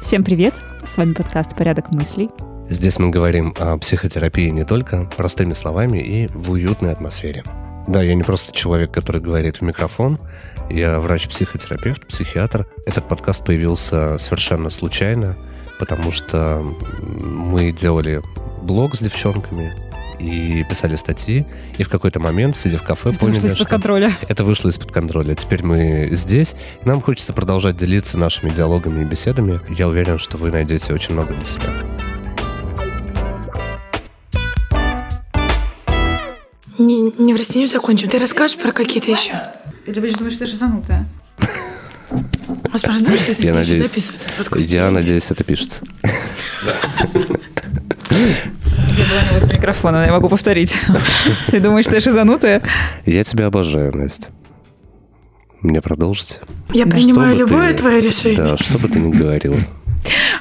Всем привет! С вами подкаст «Порядок мыслей». Здесь мы говорим о психотерапии не только простыми словами и в уютной атмосфере. Да, я не просто человек, который говорит в микрофон, я врач-психотерапевт, психиатр. Этот подкаст появился совершенно случайно, потому что мы делали блог с девчонками, и писали статьи, и в какой-то момент, сидя в кафе, Это поняли, вышло из-под что контроля. это вышло из-под контроля. Теперь мы здесь, нам хочется продолжать делиться нашими диалогами и беседами. Я уверен, что вы найдете очень много для себя. Не, не в растению закончим. Ты расскажешь про какие-то еще? Ты будешь думать, что ты шизанутая. Господи, думаешь, что это Я надеюсь. записывается? Я надеюсь, это пишется. Я была не возле микрофона, я могу повторить. Ты думаешь, что я шизанутая? Я тебя обожаю, Настя. Мне продолжить? Я Ну, принимаю любое ты- твое решение. Да, что бы ты ни говорила.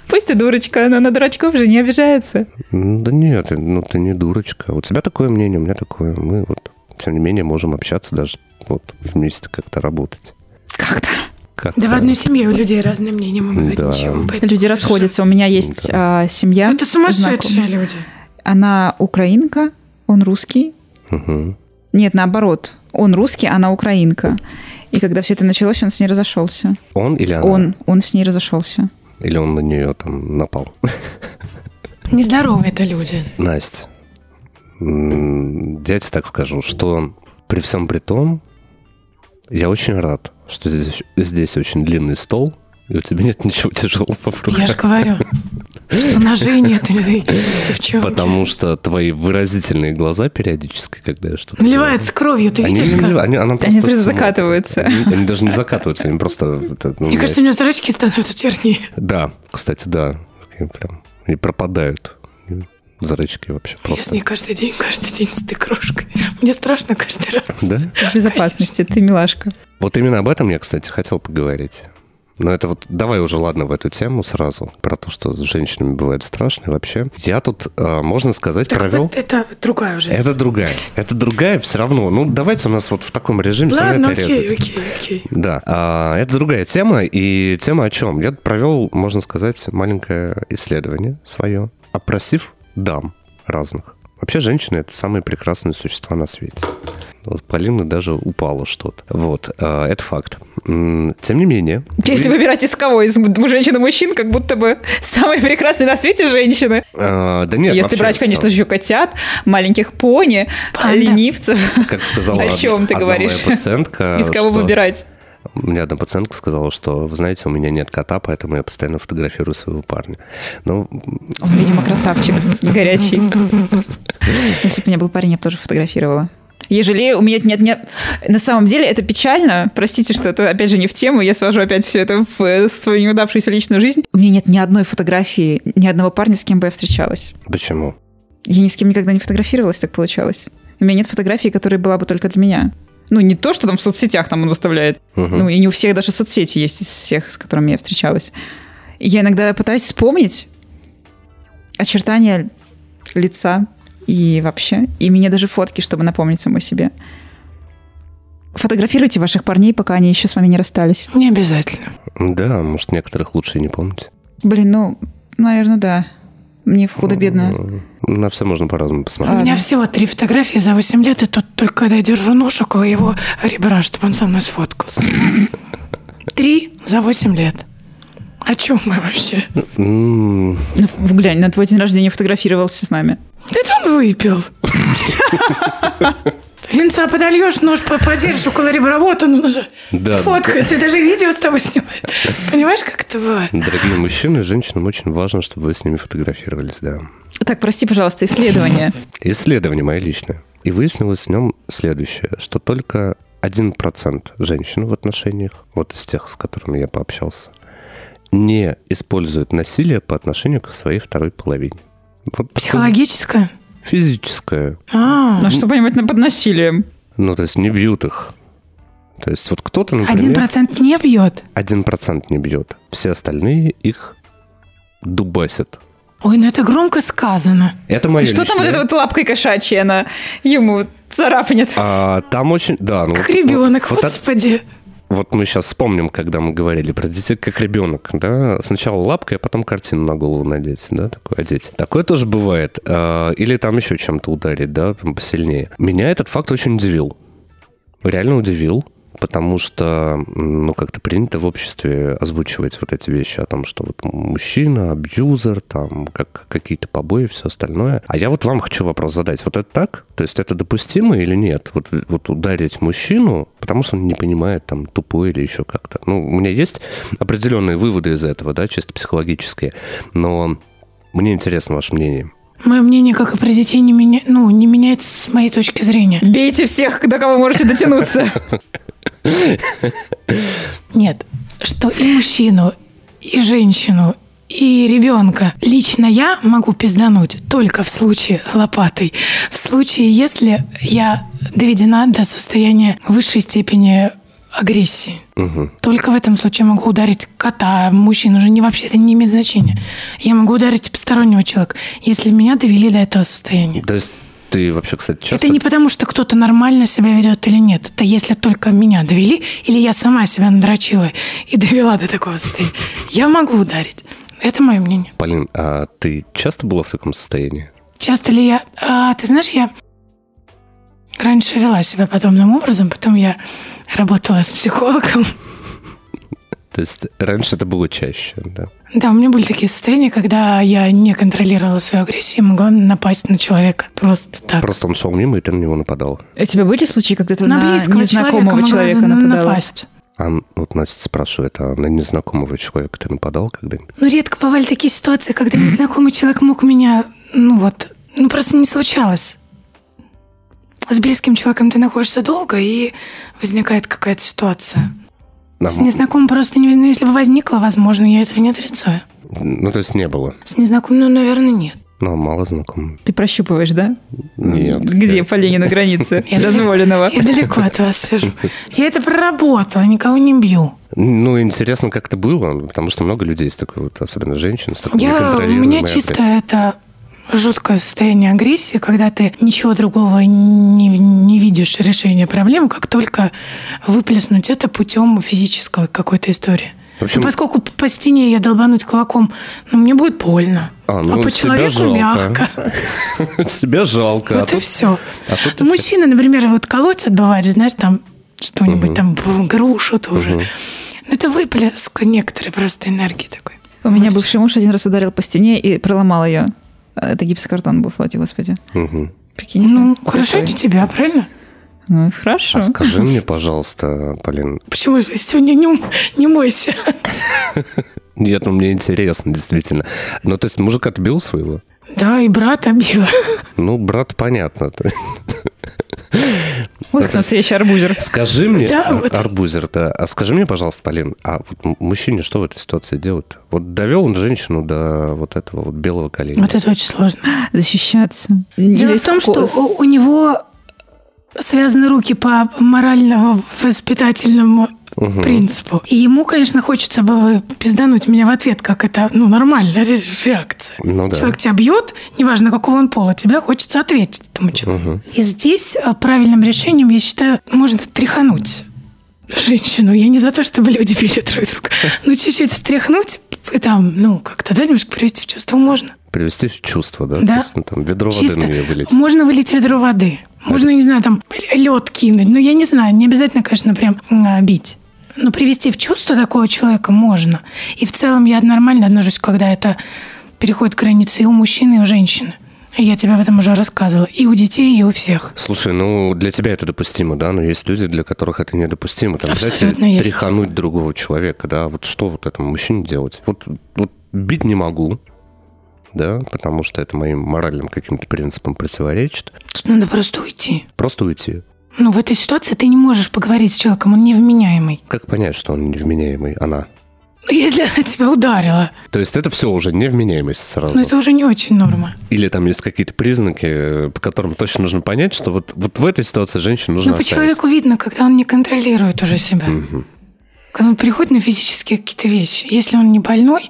Пусть ты дурочка, но на дурачков же не обижается. Да нет, ты- ну ты не дурочка. У тебя такое мнение, у меня такое. Мы вот, тем не менее, можем общаться даже вот вместе как-то работать. Как-то. Как-то. Да в одной семье у людей разные мнения, мы говорим Да. поэтому Люди расходятся. У меня есть а, семья. Это сумасшедшие знакомая. люди. Она украинка, он русский. Мгм. Нет, наоборот. Он русский, она украинка. И когда все это началось, он с ней разошелся. Он или она? Он, он с ней разошелся. Или он на нее там напал? Нездоровые это люди. Настя, я тебе так скажу, что при всем при том, я очень рад, что здесь, здесь очень длинный стол, и у тебя нет ничего тяжелого в руках. Я же говорю, что ножей нет, девчонки. Потому что твои выразительные глаза периодически, когда я что-то... Наливается кровью, ты Они, видишь не как? они, она Они просто просто см- закатываются. Они, они даже не закатываются, они просто... это, ну, Мне кажется, у меня зрачки становятся чернее. Да, кстати, да. Они прям они пропадают. Зрачки вообще Я с просто. ней каждый день, каждый день с этой крошкой. Мне страшно каждый раз. Да? В безопасности, ты милашка. Вот именно об этом я, кстати, хотел поговорить. Но это вот, давай уже, ладно, в эту тему сразу, про то, что с женщинами бывает страшно вообще. Я тут, э, можно сказать, Так провел... вот это другая уже. Это другая. Это другая все равно. Ну, давайте у нас вот в таком режиме Ладно, это окей, резать. окей, окей. Да, а, это другая тема, и тема о чем? Я провел, можно сказать, маленькое исследование свое, опросив дам разных. Вообще женщины — это самые прекрасные существа на свете. Вот Полина даже упала что-то. Вот, а, это факт. Тем не менее... Если вы- выбирать из кого? Из женщин и мужчин, как будто бы самые прекрасные на свете женщины. А, да нет, Если вообще, брать, конечно же, котят, маленьких пони, Панда. ленивцев. Как сказала О чем ты одна говоришь? моя пациентка, Из кого что- выбирать? Мне одна пациентка сказала, что, вы знаете, у меня нет кота, поэтому я постоянно фотографирую своего парня. Ну, Он, видимо, красавчик, горячий. Если бы у меня был парень, я бы тоже фотографировала. Ежели у меня нет, нет... На самом деле это печально. Простите, что это опять же не в тему. Я свожу опять все это в э, свою неудавшуюся личную жизнь. У меня нет ни одной фотографии, ни одного парня, с кем бы я встречалась. почему? Я ни с кем никогда не фотографировалась, так получалось. У меня нет фотографии, которая была бы только для меня. Ну, не то, что там в соцсетях там он выставляет. Мгм. Ну, и не у всех даже соцсети есть из всех, с которыми я встречалась. И я иногда пытаюсь вспомнить очертания лица и вообще. И мне даже фотки, чтобы напомнить самой себе. Фотографируйте ваших парней, пока они еще с вами не расстались. Не обязательно. Да, может, некоторых лучше и не помнить. Блин, ну, наверное, да. Мне в худо-бедно. На все можно по-разному У посмотреть. меня Ладно. всего три фотографии за 8 лет, и тут только когда я держу нож около его ребра, чтобы он со мной сфоткался. Три за 8 лет. О чем мы вообще? Ну, глянь, на твой день рождения фотографировался с нами. Да это он выпил. Винца подольешь, нож по- подержишь около ребра, вот он уже Да. фоткается, и даже видео с тобой снимает. Понимаешь, как это бывает? Дорогие мужчины, женщинам очень важно, чтобы вы с ними фотографировались, да. Так, прости, пожалуйста, исследование. Исследование мое личное. И выяснилось в нем следующее, что только 1% женщин в отношениях, вот из тех, с которыми я пообщался, не используют насилие по отношению к своей второй половине. Вот Психологическое? Физическое. А, А что понимать под насилием? Ну, то есть не бьют их. То есть вот кто-то, один например, процент не бьет. один процент не бьет. Все остальные их дубасят. Ой, ну это громко сказано. Это мое Что там вот личное. эта вот лапкой кошачья, она ему царапнет? А, там очень, да. Ну, Как вот- ребенок, вот господи. Вот мы сейчас вспомним, когда мы говорили про детей, как ребенок, да, сначала лапкой, а потом картину на голову надеть, да, такое одеть. Такое тоже бывает. А, Или там еще чем-то ударить, да, посильнее. Меня этот факт очень удивил. Реально удивил, потому что, ну, как-то принято в обществе озвучивать вот эти вещи о том, что вот мужчина, абьюзер, там, как, какие-то побои, все остальное. А я вот вам хочу вопрос задать. Вот это так? То есть это допустимо или нет? Вот, вот ударить мужчину, потому что он не понимает, там, тупой или еще как-то. Ну, у меня есть определенные выводы из этого, да, чисто психологические, но мне интересно ваше мнение. Мое мнение, как и про детей, не, меня... ну, не меняется с моей точки зрения. Бейте всех, до кого можете дотянуться. Нет, что и мужчину, и женщину, и ребенка. Лично я могу пиздануть только в случае лопатой. В случае, если я доведена до состояния высшей степени агрессии. Мгм. Только в этом случае я могу ударить кота, мужчину, уже не вообще это не имеет значения. Я могу ударить постороннего человека, если меня довели до этого состояния. То есть ты вообще, кстати, часто... Это не потому, что кто-то нормально себя ведет или нет. Это если только меня довели, или я сама себя надрочила и довела до такого состояния. Я могу ударить. Это мое мнение. Полин, а ты часто была в таком состоянии? Часто ли я... А, ты знаешь, я раньше вела себя подобным образом, потом я работала с психологом. То есть раньше это было чаще, да? Да, у меня были такие состояния, когда я не контролировала свою агрессию и могла напасть на человека. Просто так. Просто он шел мимо, и ты на него нападал. У тебя были случаи, когда ты на на близкого человека незнакомого могла человека за- нападала? напасть. А вот Настя спрашивает, а на незнакомого человека ты нападал когда-нибудь? Ну, редко бывали такие ситуации, когда незнакомый человек мог меня, ну вот, ну просто не случалось. С близким человеком ты находишься долго, и возникает какая-то ситуация. Нам- С незнакомым просто не... Ну, если бы возникла, возможно, я этого не отрицаю. Ну, то есть не было. С незнакомым, ну, наверное, нет. Ну, мало знакомых. Ты прощупываешь, да? Нет. Где по линии на границе Я- дозволенного? Я далеко от вас сижу. Я это проработала, никого не бью. Ну, интересно, как это было, потому что много людей с такой вот, особенно женщин, с такой Я, у меня чисто это жуткое состояние агрессии, когда ты ничего другого не, не видишь решения проблемы, как только выплеснуть это путем физической какой-то истории. В общем- Ну, поскольку по стене я долбануть кулаком, ну, мне будет больно. А, ну, по себя человеку жалко. мягко. Себя жалко. а Вот и все. а Мужчина, например, вот колоть отбывает, же, знаешь, там что-нибудь, там грушу тоже. Ну, это выплеск некоторой просто энергии такой. У меня бывший муж один раз ударил по стене и проломал ее. Это гипсокартон был, слава тебе, господи. Мгм. Прикинь. Ну, хорошо для тебя, правильно? Ну, хорошо. А скажи мне, пожалуйста, Полин, Почему же сегодня не, не мойся? нет, ну мне интересно, действительно. Ну, то есть мужик отбил своего? Да, и брат обила. Ну, брат, понятно. Вот кто настоящий арбузер. Скажи мне, Да, вот. арбузер, да, а скажи мне, пожалуйста, Полин, а вот мужчине что в этой ситуации делать? Вот довел он женщину до вот этого вот белого коленя. Вот это очень сложно. Защищаться. Дело Или в том, что сколько- у, у него связаны руки по моральному воспитательному принципу. И ему, конечно, хочется бы пиздануть меня в ответ, как это, ну, нормальная ре- реакция. Ну да. Человек тебя бьет, неважно, какого он пола, тебе хочется ответить этому человеку. И здесь а, правильным решением, я считаю, можно тряхануть женщину. Я не за то, чтобы люди били друг друга. Но чуть-чуть встряхнуть, и там, ну, как-то, да, немножко привести в чувство можно. Привести в чувство, да? Да. Есть, ну, там ведро воды Чисто. на нее вылить. Можно вылить ведро воды. Можно, не знаю, там лед кинуть. Ну, я не знаю, не обязательно, конечно, прям а, бить. Но привести в чувство такого человека можно. И в целом я нормально отношусь, когда это переходит границы и у мужчины, и у женщины. Я тебе об этом уже рассказывала. И у детей, и у всех. Слушай, ну для тебя это допустимо, да, но есть люди, для которых это недопустимо. Там, Абсолютно знаете, есть. тряхануть другого человека, да, вот что вот этому мужчине делать? Вот, вот бить не могу, да, потому что это моим моральным каким-то принципам противоречит. Тут надо просто уйти. Просто уйти. Ну, в этой ситуации ты не можешь поговорить с человеком, он невменяемый. Как понять, что он невменяемый? Она. Ну, Если она тебя ударила, То есть это все уже невменяемость сразу. ну, это уже не очень норма. Или там есть какие-то признаки, по которым точно нужно понять, что вот, вот в этой ситуации женщину нужно Ну, по человеку видно, когда он не контролирует уже себя. Когда он приходит на физические какие-то вещи. Если он не больной,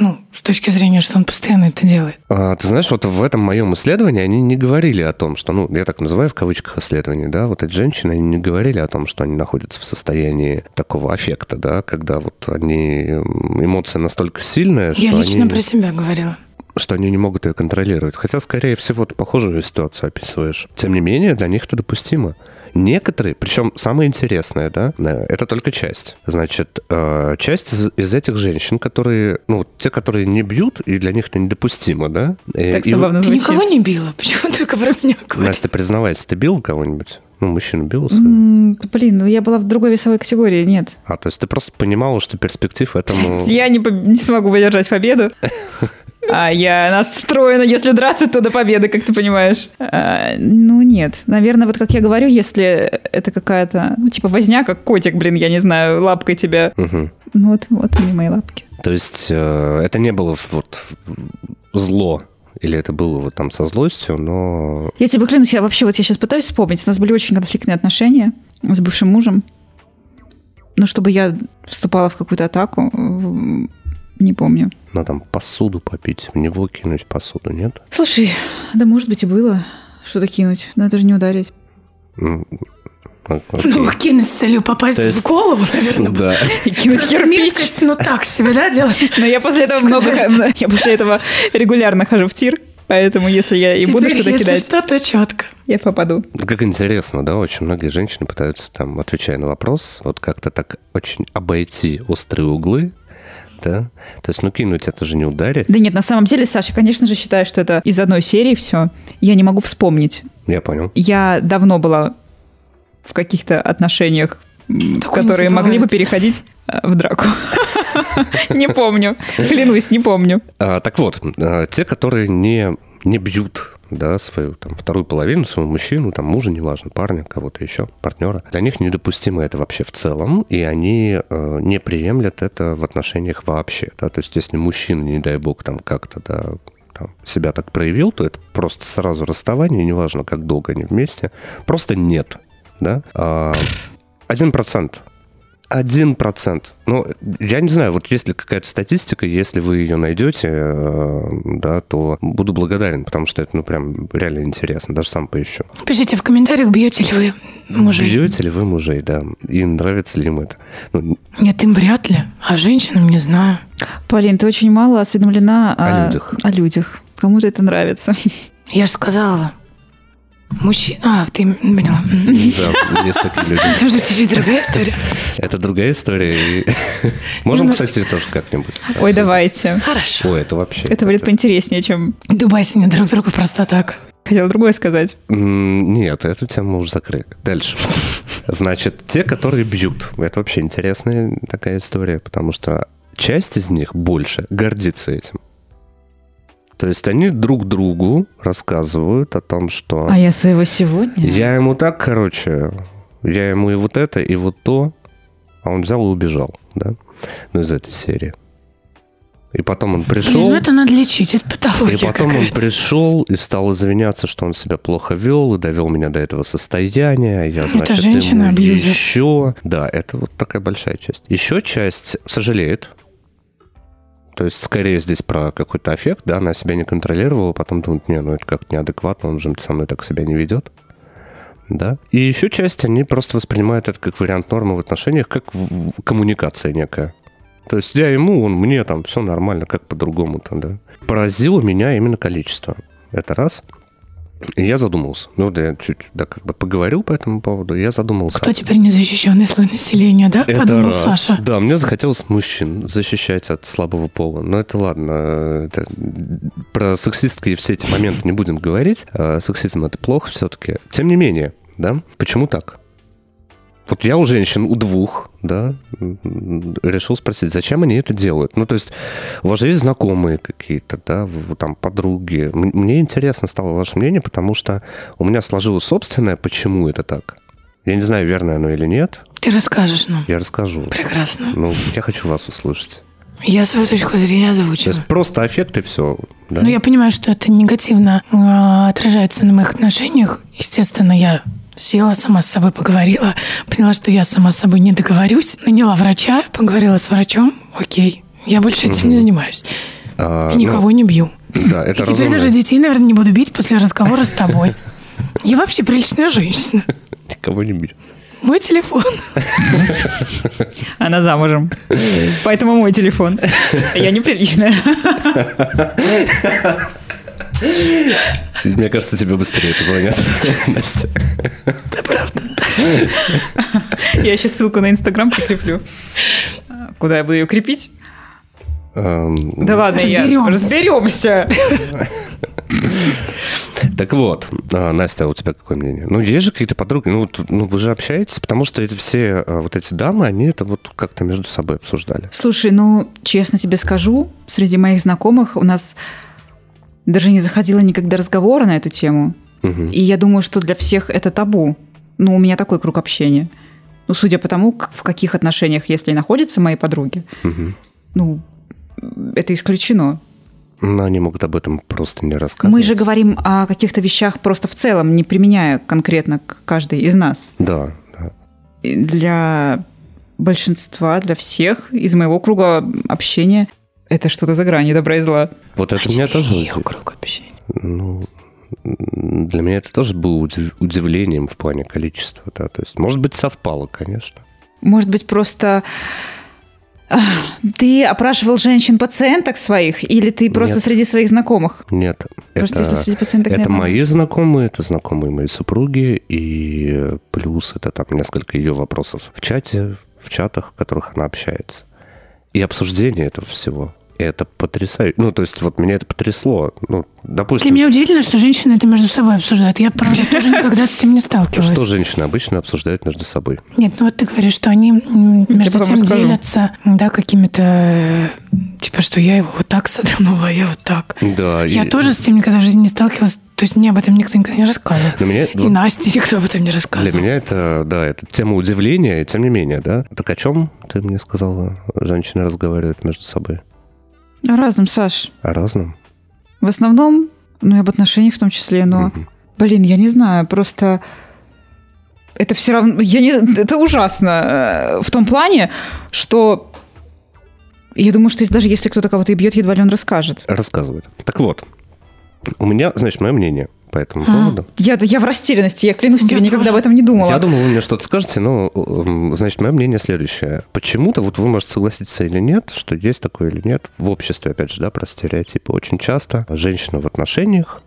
Ну, с точки зрения, что он постоянно это делает. А, ты знаешь, вот в этом моем исследовании они не говорили о том, что, ну, я так называю в кавычках исследование, да, вот эти женщины, они не говорили о том, что они находятся в состоянии такого аффекта, да, когда вот они, эмоция настолько сильная, Я что лично они... про себя говорила. что они не могут ее контролировать. Хотя, скорее всего, ты похожую ситуацию описываешь. Тем не менее, для них это допустимо. Некоторые, причем самое интересное, да, э, это только часть. Значит, э, часть из, из этих женщин, которые, ну, те, которые не бьют, и для них это недопустимо, да? Э, Так и забавно Ты звучит. никого не била? Почему только про меня говоришь? Настя, признавайся, ты бил кого-нибудь? Ну, мужчину бил? своего? Блин, ну я была в другой весовой категории, нет. А, то есть ты просто понимала, что перспектив этому... Я не, не смогу выдержать победу. А я настроена, если драться, то до победы, как ты понимаешь. А, ну, нет. Наверное, вот как я говорю, если это какая-то, ну, типа возня, как котик, блин, я не знаю, лапкой тебя. Мгм. Ну, вот, вот они мои лапки. То есть э, это не было вот зло, или это было вот там со злостью, но... Я тебе клянусь, я вообще вот я сейчас пытаюсь вспомнить. У нас были очень конфликтные отношения с бывшим мужем. Но чтобы я вступала в какую-то атаку, не помню. Ну, там, посуду попить, в него кинуть посуду, нет? Слушай, да может быть и было что-то кинуть, но это же не ударить. М, о- окей. Ну, кинуть с целью попасть есть- в голову, наверное. Да. И кинуть кирпич. ну так себе, да, делать? Но я после этого много, я после этого регулярно хожу в тир, поэтому если я и буду что-то если кидать, что, то четко. я попаду. Как интересно, да, очень многие женщины пытаются там, отвечая на вопрос, вот как-то так очень обойти острые углы, да? То есть, ну, кинуть это же не ударить. Да нет, на самом деле, Саша, конечно же, считаю, что это из одной серии все. Я не могу вспомнить. Я понял. Я давно была в каких-то отношениях, Такое которые могли бы переходить э, в драку. Не помню. Клянусь, не помню. А, так вот, а, те, которые не, не бьют да, свою там, вторую половину, своего мужчину, там, мужа, неважно, парня, кого-то еще, партнера, для них недопустимо это вообще в целом, и они э, не приемлят это в отношениях вообще. Да? То есть, если мужчина, не дай бог, там как-то да, там, себя так проявил, то это просто сразу расставание, неважно, как долго они вместе, просто нет. Да? А, Один процент один процент. Ну, я не знаю, вот есть ли какая-то статистика, если вы ее найдете, э, да, то буду благодарен, потому что это, ну, прям реально интересно, даже сам поищу. Пишите в комментариях, бьете ли вы мужей. Бьете ли вы мужей, да, и нравится ли им это? Ну, Нет, им вряд ли. А женщинам не знаю. Полин, ты очень мало осведомлена О людях. О людях. Кому-то это нравится. Я же сказала. Мужчина... А, ты поняла. Да, есть такие люди. Это уже чуть-чуть другая история. Это другая история. Можем, кстати, тоже как-нибудь. Ой, давайте. Хорошо. Ой, это вообще... Это будет поинтереснее, чем Дубайся не друг другу просто так. хотела другое сказать. Нет, эту тему мы уже закрыли. Дальше. Значит, те, которые бьют. Это вообще интересная такая история, потому что часть из них больше гордится этим. То есть они друг другу рассказывают о том, что А я своего сегодня? я ему так, короче, я ему и вот это, и вот то, а он взял и убежал, да? Ну, из этой серии. И потом он Блин, пришел... ну это надо лечить, это патология И потом он пришел и стал извиняться, что он себя плохо вел и довел меня до этого состояния. Я, Это значит, женщина ему еще... Да, это вот такая большая часть. Еще часть сожалеет. То есть, скорее здесь про какой-то эффект, да, она себя не контролировала, потом думает, не, ну это как-то неадекватно, он же со мной так себя не ведет. Да. И еще часть, они просто воспринимают это как вариант нормы в отношениях, как коммуникация некая. То есть я ему, он мне, там, все нормально, как по-другому-то, да. Поразило меня именно количество. Это раз. И я задумался. Ну, да, я чуть-чуть, да, как бы поговорил по этому поводу, и я задумался. Кто теперь незащищенный слой населения, да? Это Подумал раз. Саша. Да, мне захотелось мужчин защищать от слабого пола. Но это ладно. Это... Про сексистские все эти моменты не будем говорить. А, Сексизм это плохо все-таки. Тем не менее, да, почему так? Вот я у женщин, у двух, да, решил спросить, зачем они это делают? Ну, то есть, у вас же есть знакомые какие-то, да, там, подруги. Мне интересно стало ваше мнение, потому что у меня сложилось собственное, почему это так. Я не знаю, верно оно или нет. Ты расскажешь нам. Я расскажу. Прекрасно. Ну, я хочу вас услышать. Я свою точку зрения То озвучила. есть просто аффект и все. Да? Ну, я понимаю, что это негативно э, отражается на моих отношениях. Естественно, я села, сама с собой поговорила, поняла, что я сама с собой не договорюсь, наняла врача, поговорила с врачом, окей, Я больше этим не занимаюсь. А, И ну, никого не бью. Да, И это теперь разумно. даже детей, наверное, не буду бить после разговора с тобой. Я вообще приличная женщина. Никого не бью. Мой телефон. Она замужем. Поэтому мой телефон. Я неприличная. Мне кажется, тебе быстрее позвонят, Настя. Это правда. Я еще ссылку на Инстаграм прикреплю. Куда я буду ее крепить? Эм, Да ладно, я Разберемся. разберемся. Так вот, а, Настя, а у тебя какое мнение? Ну, есть же какие-то подруги, ну, вот, ну, вы же общаетесь, потому что это все а, вот эти дамы, они это вот как-то между собой обсуждали. Слушай, ну, честно тебе скажу, среди моих знакомых у нас даже не заходило никогда разговора на эту тему. Мгм. И я думаю, что для всех это табу. Ну, у меня такой круг общения. Ну, судя по тому, как- в каких отношениях, если находятся мои подруги, Мгм. ну, это исключено. Но они могут об этом просто не рассказывать. Мы же говорим о каких-то вещах просто в целом, не применяя конкретно к каждой из нас. Да, да. Для большинства, для всех из моего круга общения это что-то за гранью добра и зла. Вот это меня тоже... круг общения. Ну, для меня это тоже было удив- удивлением в плане количества, да. То есть, может быть, совпало, конечно. Может быть, просто ах, ты опрашивал женщин-пациенток своих, или ты просто Нет. среди своих знакомых? Нет, Просто это... если среди пациенток Это мои знакомые, это знакомые моей супруги, и плюс это там несколько ее вопросов в чате, в чатах, в которых она общается. И обсуждение этого всего. Это потрясающе. Ну, то есть, вот меня это потрясло. Ну, Для допустим, меня удивительно, что женщины это между собой обсуждают. Я, правда, тоже никогда с этим не сталкивалась. что женщины обычно обсуждают между собой? Нет, ну вот ты говоришь, что они м, между потом тем делятся, да, какими-то, э, типа, что я его вот так саданула, а я вот так. Да, Я и- тоже с этим никогда в жизни не сталкивалась. То есть мне об этом никто никогда не рассказывал. Но меня, И вот Насте никто об этом не для рассказывал. меня это, да, это тема удивления, и тем не менее, да. Так о чем, ты мне сказала, женщины разговаривают между собой? О разном, Саш. О разном? В основном, ну и об отношениях в том числе, но, Мгм. блин, я не знаю, просто это все равно, я не, это ужасно э, в том плане, что я думаю, что даже если кто-то кого-то и бьет, едва ли он расскажет. Рассказывают. Так вот, у меня, значит, мое мнение по этому А. поводу. Я, я в растерянности, я клянусь Я тебе, никогда тоже. об этом не думала. Я думал, вы мне что-то скажете, но, значит, мое мнение следующее. Почему-то, вот вы можете согласиться или нет, что есть такое или нет, в обществе, опять же, да, про стереотипы, очень часто женщина в отношениях,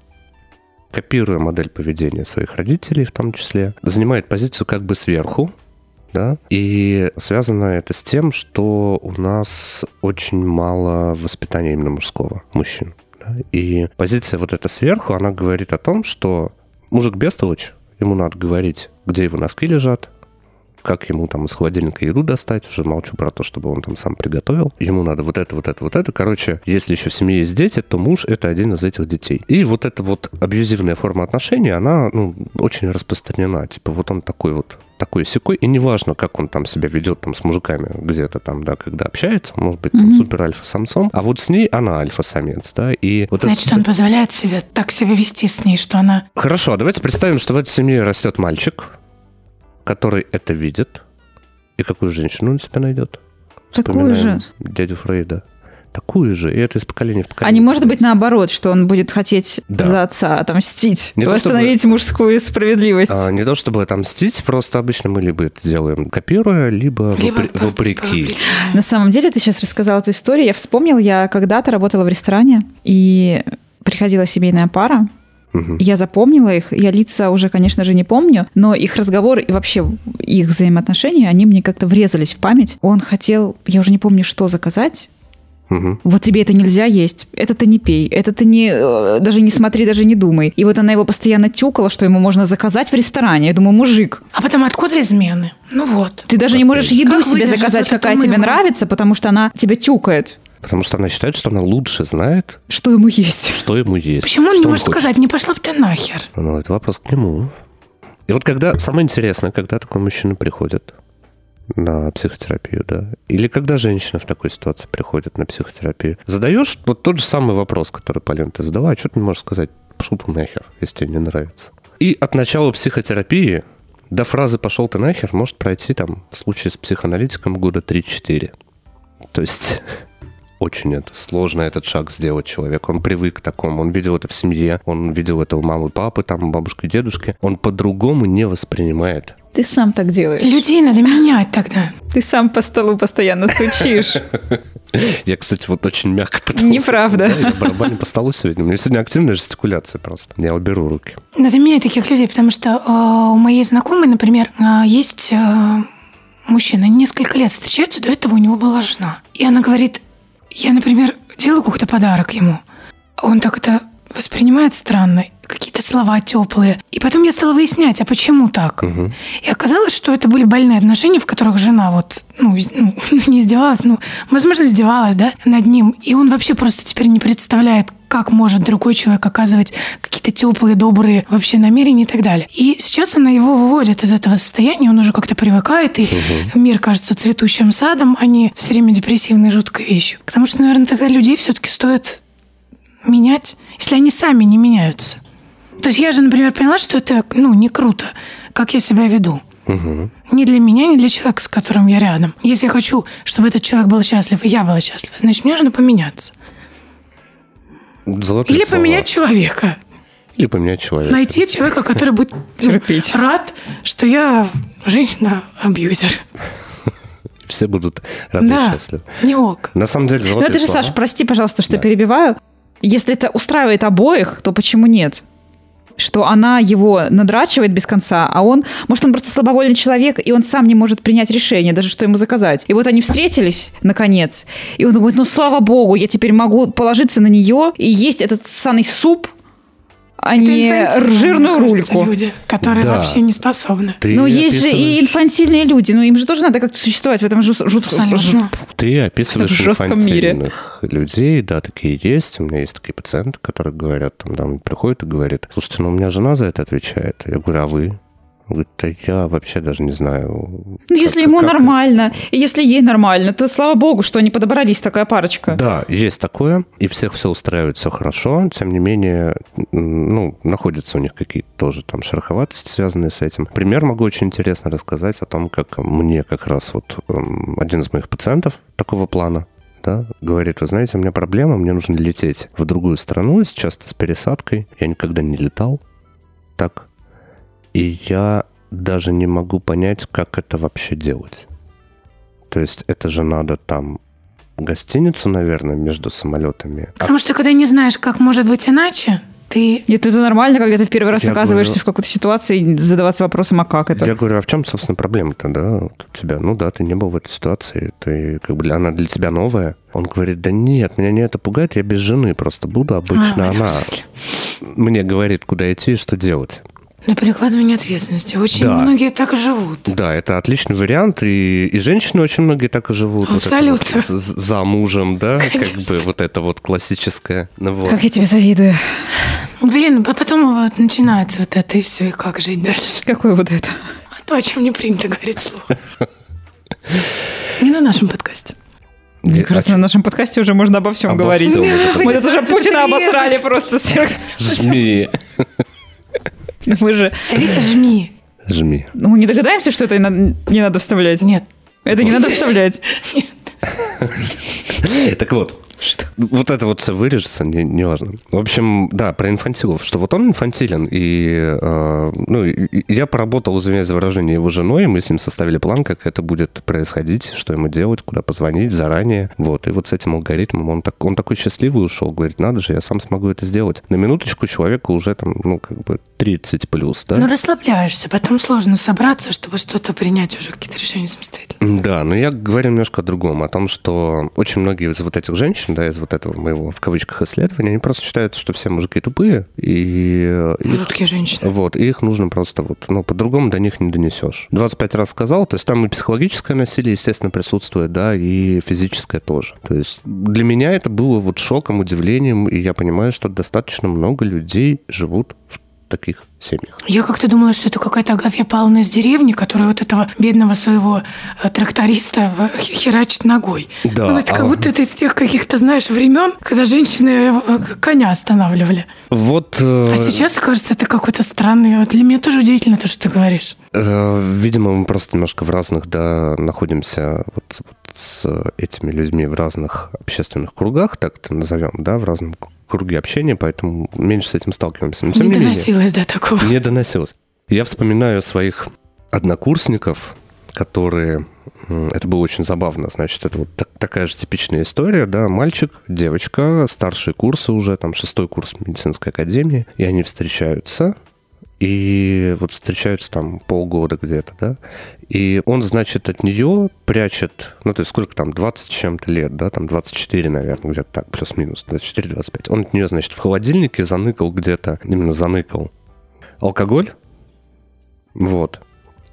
копируя модель поведения своих родителей в том числе, занимает позицию как бы сверху, да, и связано это с тем, что у нас очень мало воспитания именно мужского, мужчин. Да. И позиция вот эта сверху, она говорит о том, что мужик бестолочь, ему надо говорить, где его носки лежат, как ему там из холодильника еду достать, уже молчу про то, чтобы он там сам приготовил. Ему надо вот это, вот это, вот это. Короче, если еще в семье есть дети, то муж — это один из этих детей. И вот эта вот абьюзивная форма отношений, она ну, очень распространена. Типа вот он такой вот такой секой, и неважно, как он там себя ведет там с мужиками где-то там, да, когда общается, может быть, там, Мгм. супер альфа-самцом, а вот с ней она альфа-самец, да, и вот это- Значит, он позволяет себе так себя вести с ней, что она... Хорошо, а давайте представим, что в этой семье растет мальчик, который это видит. И какую женщину он себе найдет? Такую Вспоминаем же. Дядю Фрейда. Такую же. И это из поколения в А поколение. не может быть наоборот, что он будет хотеть Да. за отца отомстить, Не то восстановить мужскую справедливость. А, не то чтобы отомстить, просто обычно мы либо это делаем копируя, либо, Либо вопреки. вопреки. На самом деле, ты сейчас рассказала эту историю. Я вспомнила, я когда-то работала в ресторане, и приходила семейная пара. Мгм. Я запомнила их. Я лица уже, конечно же, не помню, но их разговор и вообще их взаимоотношения, они мне как-то врезались в память. Он хотел, я уже не помню, что заказать. Мгм. Вот тебе это нельзя есть, это ты не пей, это ты не, э, даже не смотри, даже не думай. И вот она его постоянно тюкала, что ему можно заказать в ресторане. Я думаю, мужик, А потом откуда измены? Ну вот. ты даже не можешь еду Как себе заказать, какая тебе мымру? нравится, потому что она тебя тюкает. Потому что она считает, что она лучше знает, Что ему есть? что ему есть. Почему он что не может хочет. сказать, не пошла бы ты нахер? Ну, это вопрос к нему. И вот когда, самое интересное, когда такой мужчина приходит на психотерапию, да, или когда женщина в такой ситуации приходит на психотерапию, задаешь вот тот же самый вопрос, который, Полин, ты задала, а что ты не можешь сказать? Пошел ты нахер, если тебе не нравится. И от начала психотерапии до фразы «пошел ты нахер» может пройти там в случае с психоаналитиком года 3-4. То есть очень это сложно этот шаг сделать человек. Он привык к такому, он видел это в семье, он видел это у мамы, папы, там, бабушки, дедушки. Он по-другому не воспринимает. Ты сам так делаешь. Людей надо менять тогда. Ты сам по столу постоянно стучишь. Я, кстати, вот очень мягко пытался. Неправда. Да, я барабаню по столу сегодня. У меня сегодня активная жестикуляция просто. Я уберу руки. Надо менять таких людей, потому что э, у моей знакомой, например, э, есть э, мужчина, несколько лет встречаются, до этого у него была жена. И она говорит, я, например, делаю какой-то подарок ему. Он так это воспринимает странно, какие-то слова теплые. И потом я стала выяснять, а почему так? Мгм. И оказалось, что это были больные отношения, в которых жена вот, ну, ну, не издевалась, ну, возможно, издевалась, да, над ним. И он вообще просто теперь не представляет, как может другой человек оказывать какие-то теплые, добрые вообще намерения и так далее. И сейчас она его выводит из этого состояния, он уже как-то привыкает, и мир кажется цветущим садом, а не все время депрессивной жуткой вещью. Потому что, наверное, тогда людей все-таки стоит менять, если они сами не меняются. То есть я же, например, поняла, что это ну, не круто, как я себя веду. Мгм. Ни для меня, ни для человека, с которым я рядом. Если я хочу, чтобы этот человек был счастлив, и я была счастлива, значит, мне нужно поменяться. Золотые Или слова. поменять человека. Или поменять человека. Найти человека, который будет ну, Терпеть. рад, что я женщина-абьюзер. Все будут рады и Да, счастливы. не ок. На самом деле, Ну золотые это же, слова. Саш, прости, пожалуйста, что Да. перебиваю. Если это устраивает обоих, то почему нет? Что она его надрачивает без конца, а он... Может, он просто слабовольный человек, и он сам не может принять решение, даже что ему заказать. И вот они встретились, наконец, и он думает, ну, слава богу, я теперь могу положиться на нее и есть этот ссаный суп, а Это не жирную кажется, рульку. люди, которые Да. вообще не способны. Ты Ну, есть же и инфантильные люди, но им же тоже надо как-то существовать в этом жут- жутком... Абсолютно. Ты описываешь жестком мире. инфантильных людей, да, такие есть. У меня есть такие пациенты, которые говорят, там, там приходят и говорят, слушайте, ну у меня жена за это отвечает. Я говорю, а вы? Да я вообще даже не знаю. Ну, если ему как- нормально, и если ей нормально, то слава богу, что они подобрались, такая парочка. Да, есть такое, и всех все устраивает, все хорошо. Тем не менее, ну, находятся у них какие-то тоже там шероховатости, связанные с этим. Пример могу очень интересно рассказать о том, как мне как раз вот эм, один из моих пациентов такого плана да, говорит, вы знаете, у меня проблема, мне нужно лететь в другую страну, часто с пересадкой. Я никогда не летал так. И я даже не могу понять, как это вообще делать. То есть это же надо там гостиницу, наверное, между самолетами. А Потому что когда не знаешь, как может быть иначе, ты Нет, это нормально, когда ты в первый раз Я оказываешься говорю- в какой-то ситуации и задаваться вопросом, а как это? Я говорю, а в чем, собственно, проблема-то, да, вот у тебя? Ну да, ты не был в этой ситуации, ты как бы она для тебя новая. Он говорит, да нет, меня не это пугает, я без жены просто буду, обычно А, она смысле. мне говорит, куда идти и что делать. На перекладывание ответственности. Очень Да. многие так и живут. Да, это отличный вариант, и, и женщины очень многие так и живут. Вот это Абсолютно. вот з- за мужем, да, как Конечно. бы вот это вот классическое. Ну вот. Как я тебе завидую. Блин, а потом вот начинается вот это, и все, и как жить дальше. Какое вот это? А то, о чем не принято говорить вслух. Не на нашем подкасте. Мне И- кажется, а на нашем подкасте уже можно обо всем Обо говорить. всем уже Мы даже Тут Путина обосрали просто. Жми. Мы же... Вика, жми. Жми. Ну, мы не догадаемся, что это не надо- не надо вставлять? Нет. Это не надо вставлять. Так вот. Что? Вот это вот все вырежется, не, неважно. В общем, да, про инфантилов, что вот он инфантилен, и, э, ну, я поработал, извиняюсь за выражение, его женой, и мы с ним составили план, как это будет происходить, что ему делать, куда позвонить заранее, вот, и вот с этим алгоритмом он, так, он такой счастливый ушел, говорит, надо же, я сам смогу это сделать. На минуточку человеку уже там, ну, как бы 30 плюс, да? Ну, расслабляешься, потом сложно собраться, чтобы что-то принять уже, какие-то решения самостоятельно. Да, но я говорю немножко о другом, о том, что очень многие из вот этих женщин, да, из вот этого моего, в кавычках, исследования, они просто считают, что все мужики тупые, и э, их- Жуткие женщины. вот, и их нужно просто вот, ну, по-другому до них не донесешь. 25 раз сказал, то есть там и психологическое насилие, естественно, присутствует, да, и физическое тоже. То есть для меня это было вот шоком, удивлением, и я понимаю, что достаточно много людей живут в таких семьях. Я как-то думала, что это какая-то Агафья Павловна из деревни, которая вот этого бедного своего э, тракториста э, херачит ногой. Да, Ну, это а- как будто это из тех каких-то, знаешь, времен, когда женщины э, коня останавливали. Вот... А сейчас, кажется, это какой-то странный... Для меня тоже удивительно то, что ты говоришь. Видимо, мы просто немножко в разных, да, находимся вот, вот с этими людьми в разных общественных кругах, так это назовем, да, в разном круге общения, поэтому меньше с этим сталкиваемся. Но, тем не, не доносилось до такого. Не доносилось. Я вспоминаю своих однокурсников, которые... Это было очень забавно. Значит, это вот так, такая же типичная история, да, мальчик, девочка, старшие курсы уже, там, шестой курс медицинской академии, и они встречаются, и вот встречаются там полгода где-то, да, и он, значит, от нее прячет, ну, то есть сколько там, 20 чем-то лет, да, там 24, наверное, где-то так, плюс-минус, 24-25. Он от нее, значит, в холодильнике заныкал где-то, именно заныкал алкоголь, вот,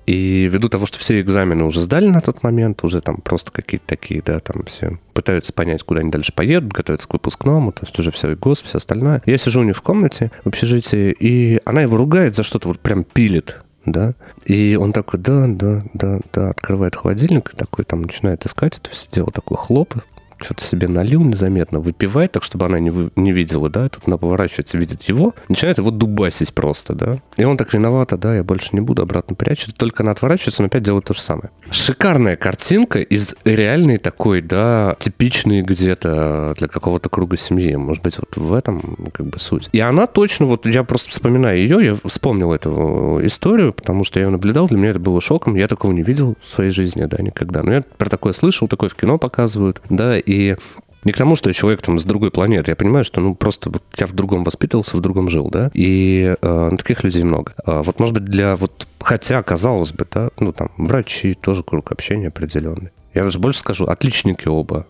и ввиду того, что все экзамены уже сдали на тот момент, уже там просто какие-то такие, да, там все пытаются понять, куда они дальше поедут, готовятся к выпускному, то есть уже все, и ГОС, все остальное. Я сижу у нее в комнате, в общежитии, и она его ругает за что-то, вот прям пилит, да, и он такой, да, да, да, да, открывает холодильник, и такой там начинает искать это все дело, такой хлоп, что-то себе налил незаметно, выпивает так, чтобы она не, не видела, да, тут она поворачивается, видит его, начинает его дубасить просто, да. И он так виновата, да, я больше не буду, обратно прячет. Только она отворачивается, он опять делает то же самое. Шикарная картинка из реальной такой, да, типичной где-то для какого-то круга семьи. Может быть, вот в этом как бы суть. И она точно, вот я просто вспоминаю ее, я вспомнил эту историю, потому что я ее наблюдал, для меня это было шоком, я такого не видел в своей жизни, да, никогда. Но я про такое слышал, такое в кино показывают, да, и не к тому, что я человек там с другой планеты. Я понимаю, что ну просто вот я в другом воспитывался, в другом жил, да. И э, ну, таких людей много. А вот может быть для вот хотя казалось бы, да, ну там врачи тоже круг общения определенный. Я даже больше скажу, отличники оба.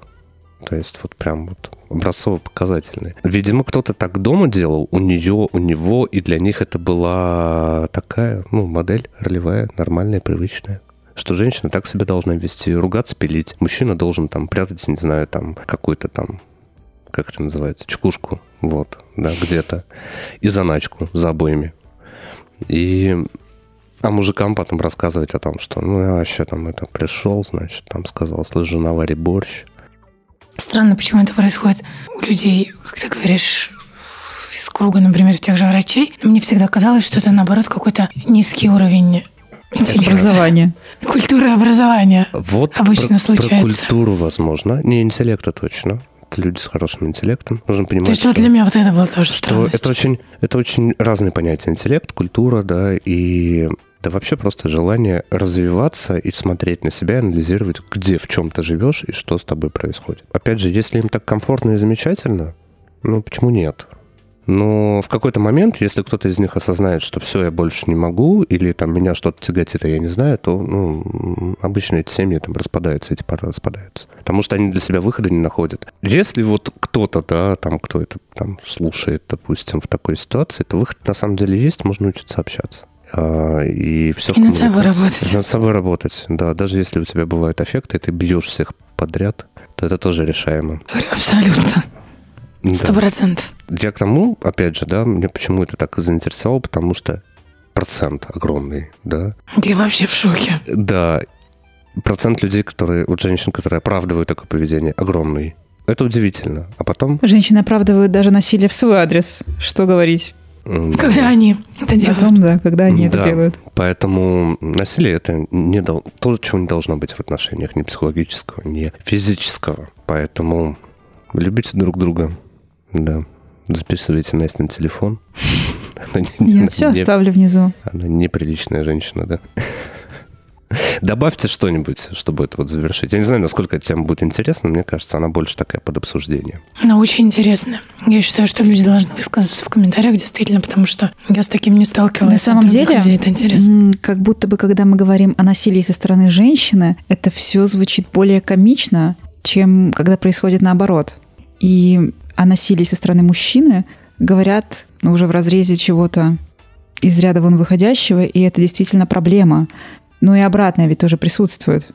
То есть вот прям вот образцово-показательные. Видимо, кто-то так дома делал, у нее, у него, и для них это была такая, ну, модель ролевая, нормальная, привычная что женщина так себя должна вести, ругаться, пилить. Мужчина должен там прятать, не знаю, там какую-то там, как это называется, чекушку, вот, да, где-то, и заначку за обоими. И а мужикам потом рассказывать о том, что ну я вообще там это пришел, значит, там сказал, слышь, жена вари борщ. Странно, почему это происходит у людей, как ты говоришь, из круга, например, тех же врачей. Мне всегда казалось, что это, наоборот, какой-то низкий уровень. Образование. Культура образования. Вот обычно про, случается. Про культуру, возможно. Не интеллекта точно. Это люди с хорошим интеллектом. Нужно понимать, То есть вот для меня вот это было тоже что это очень, это очень разные понятия. Интеллект, культура, да, и да вообще просто желание развиваться и смотреть на себя, анализировать, где в чем ты живешь и что с тобой происходит. Опять же, если им так комфортно и замечательно, ну почему нет? Но в какой-то момент, если кто-то из них осознает, что все, я больше не могу, или там меня что-то тяготит, а я не знаю, то ну, обычно эти семьи там распадаются, эти пары распадаются. Потому что они для себя выхода не находят. Если вот кто-то, да, там, кто это там слушает, допустим, в такой ситуации, то выход на самом деле есть, можно учиться общаться. А, и все и над собой работать. Над собой работать, да. Даже если у тебя бывают аффекты, и ты бьешь всех подряд, то это тоже решаемо. Абсолютно. Сто процентов. Я к тому, опять же, да, мне почему это так и заинтересовало, потому что процент огромный, да. Я вообще в шоке. Да, процент людей, которые, вот женщин, которые оправдывают такое поведение, огромный. Это удивительно. А потом... Женщины оправдывают даже насилие в свой адрес. Что говорить? Когда они это делают. Потом, да, когда они да, это делают. Поэтому насилие это не дол... то, чего не должно быть в отношениях, ни психологического, ни физического. Поэтому любите друг друга. Да. Записывайте Настя на телефон. Я все оставлю внизу. Она неприличная женщина, да? Добавьте что-нибудь, чтобы это вот завершить. Я не знаю, насколько эта тема будет интересна. Мне кажется, она больше такая под обсуждение. Она очень интересная. Я считаю, что люди должны высказаться в комментариях, действительно, потому что я с таким не сталкивалась. На самом деле, это интересно. как будто бы, когда мы говорим о насилии со стороны женщины, это все звучит более комично, чем когда происходит наоборот. И о насилии со стороны мужчины говорят ну, уже в разрезе чего-то из ряда вон выходящего, и это действительно проблема. Но и обратное ведь тоже присутствует.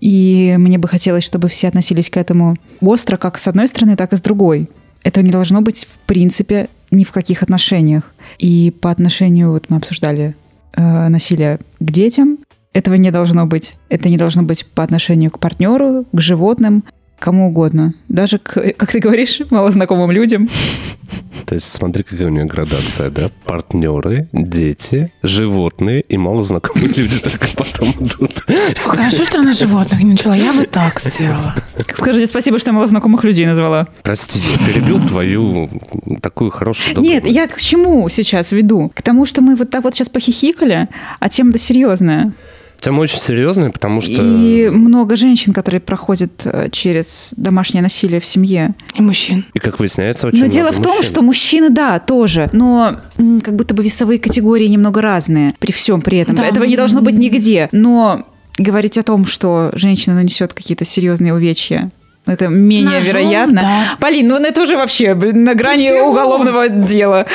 И мне бы хотелось, чтобы все относились к этому остро, как с одной стороны, так и с другой. Этого не должно быть в принципе ни в каких отношениях. И по отношению, вот мы обсуждали э, насилие к детям, этого не должно быть. Это не должно быть по отношению к партнеру, к животным, кому угодно. Даже, к, как ты говоришь, малознакомым людям. То есть смотри, какая у нее градация, да? Партнеры, дети, животные и малознакомые люди только потом идут. Хорошо, что она животных не начала. Я бы так сделала. Скажите спасибо, что я малознакомых людей назвала. Прости, я перебил твою такую хорошую добрую Нет, я к чему сейчас веду? К тому, что мы вот так вот сейчас похихикали, а тема-то серьезная. Тема очень серьезная, потому что... И много женщин, которые проходят э, через домашнее насилие в семье. И мужчин. И, как выясняется, очень Но дело много в том, мужчин. что мужчины, да, тоже, но как будто бы весовые категории немного разные при всем при этом. Да. Этого не должно быть нигде. Но говорить о том, что женщина нанесет какие-то серьезные увечья, это менее Ножом, вероятно. да. Полин, ну это уже вообще блин, на грани Почему? уголовного дела.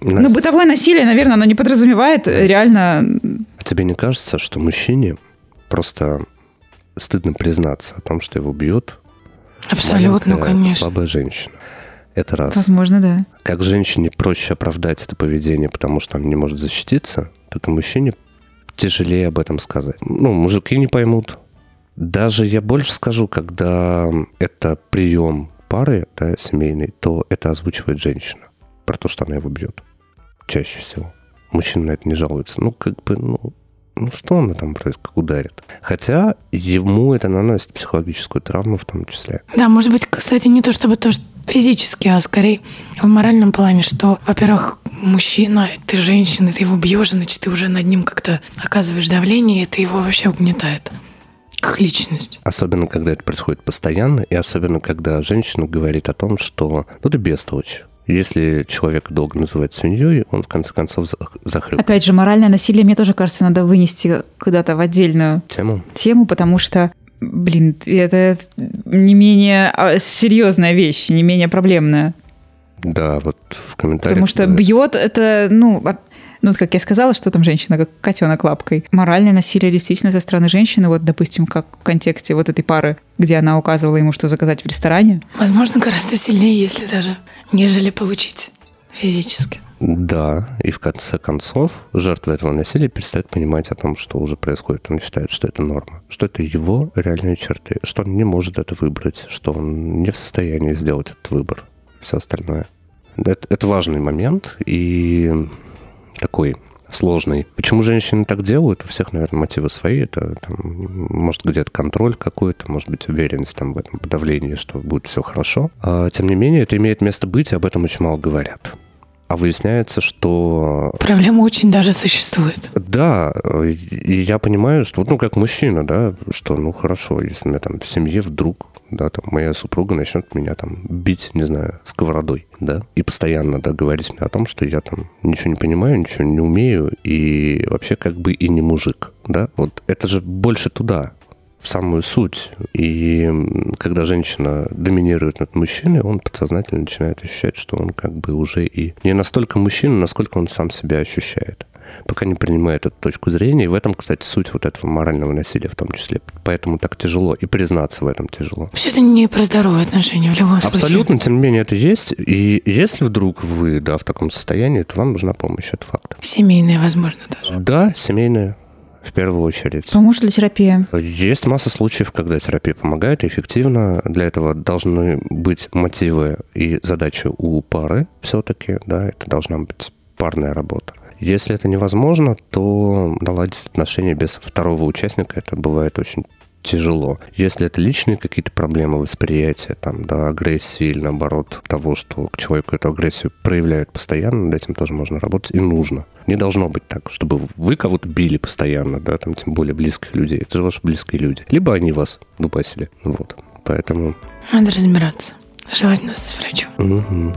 Настя, бытовое насилие, наверное, оно не подразумевает э, реально... тебе не кажется, что мужчине просто стыдно признаться о том, что его бьет Абсолютно, конечно. слабая женщина? Это раз. Возможно, да. Как женщине проще оправдать это поведение, потому что она не может защититься, так и мужчине тяжелее об этом сказать. Ну, мужики не поймут. Даже я больше скажу, когда это прием пары да, семейной, то это озвучивает женщина про то, что она его бьет. Чаще всего. Мужчина на это не жалуется. Ну, как бы, ну, ну что она там происходит, как ударит. Хотя ему это наносит психологическую травму в том числе. Да, может быть, кстати, не то чтобы то, что физически, а скорее в моральном плане, что, во-первых, мужчина, ты женщина, ты его бьешь, значит, ты уже над ним как-то оказываешь давление, и это его вообще угнетает как личность. Особенно, когда это происходит постоянно, и особенно, когда женщина говорит о том, что ну ты бестолочь. Если человек долго называет свиньей, он в конце концов за- захрюкает Опять же, моральное насилие, мне тоже кажется, надо вынести куда-то в отдельную тему. тему, потому что, блин, это не менее а, серьезная вещь, не менее проблемная. Да, вот в комментариях... Потому что бьет это, ну, ну, вот как я сказала, что там женщина, как котенок лапкой. Моральное насилие действительно со стороны женщины, вот, допустим, как в контексте вот этой пары, где она указывала ему, что заказать в ресторане. Возможно, гораздо сильнее, если даже, нежели получить физически. Да, и в конце концов жертва этого насилия перестает понимать о том, что уже происходит. Он считает, что это норма, что это его реальные черты, что он не может это выбрать, что он не в состоянии сделать этот выбор. Все остальное. Это, это важный момент и такой сложный. Почему женщины так делают? У всех, наверное, мотивы свои. Это, там, может, где-то контроль какой-то, может быть, уверенность там, в этом подавлении, что будет все хорошо. А, тем не менее, это имеет место быть, и об этом очень мало говорят. А выясняется, что Проблема очень даже существует. да, и я понимаю, что, ну, как мужчина, да, что, ну, хорошо, если у меня там в семье вдруг, да, там, моя супруга начнет меня там бить, не знаю, сковородой, да, и постоянно, да, говорить мне о том, что я там ничего не понимаю, ничего не умею, и вообще как бы и не мужик, да, вот это же больше туда, в самую суть. И когда женщина доминирует над мужчиной, он подсознательно начинает ощущать, что он как бы уже и не настолько мужчина, насколько он сам себя ощущает пока не принимает эту точку зрения. И в этом, кстати, суть вот этого морального насилия в том числе. Поэтому так тяжело. И признаться в этом тяжело. Все это не про здоровые отношения в любом случае. Абсолютно, тем не менее, это есть. И если вдруг вы, да, в таком состоянии, то вам нужна помощь. Это факт. Семейные, возможно, даже. Да, семейная в первую очередь. Поможет ли терапия? Есть масса случаев, когда терапия помогает и эффективно. Для этого должны быть мотивы и задачи у пары все-таки. Да, это должна быть парная работа. Если это невозможно, то наладить отношения без второго участника это бывает очень тяжело. Если это личные какие-то проблемы восприятия, там, да, агрессии или наоборот того, что к человеку эту агрессию проявляют постоянно, над этим тоже можно работать и нужно. Не должно быть так, чтобы вы кого-то били постоянно, да, там, тем более близких людей. Это же ваши близкие люди. Либо они вас дубасили. Вот. Поэтому... Надо разбираться. Желательно с врачом. мгм.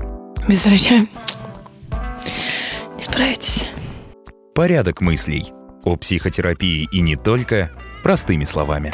Без врача не справитесь. Порядок мыслей. О психотерапии и не только простыми словами.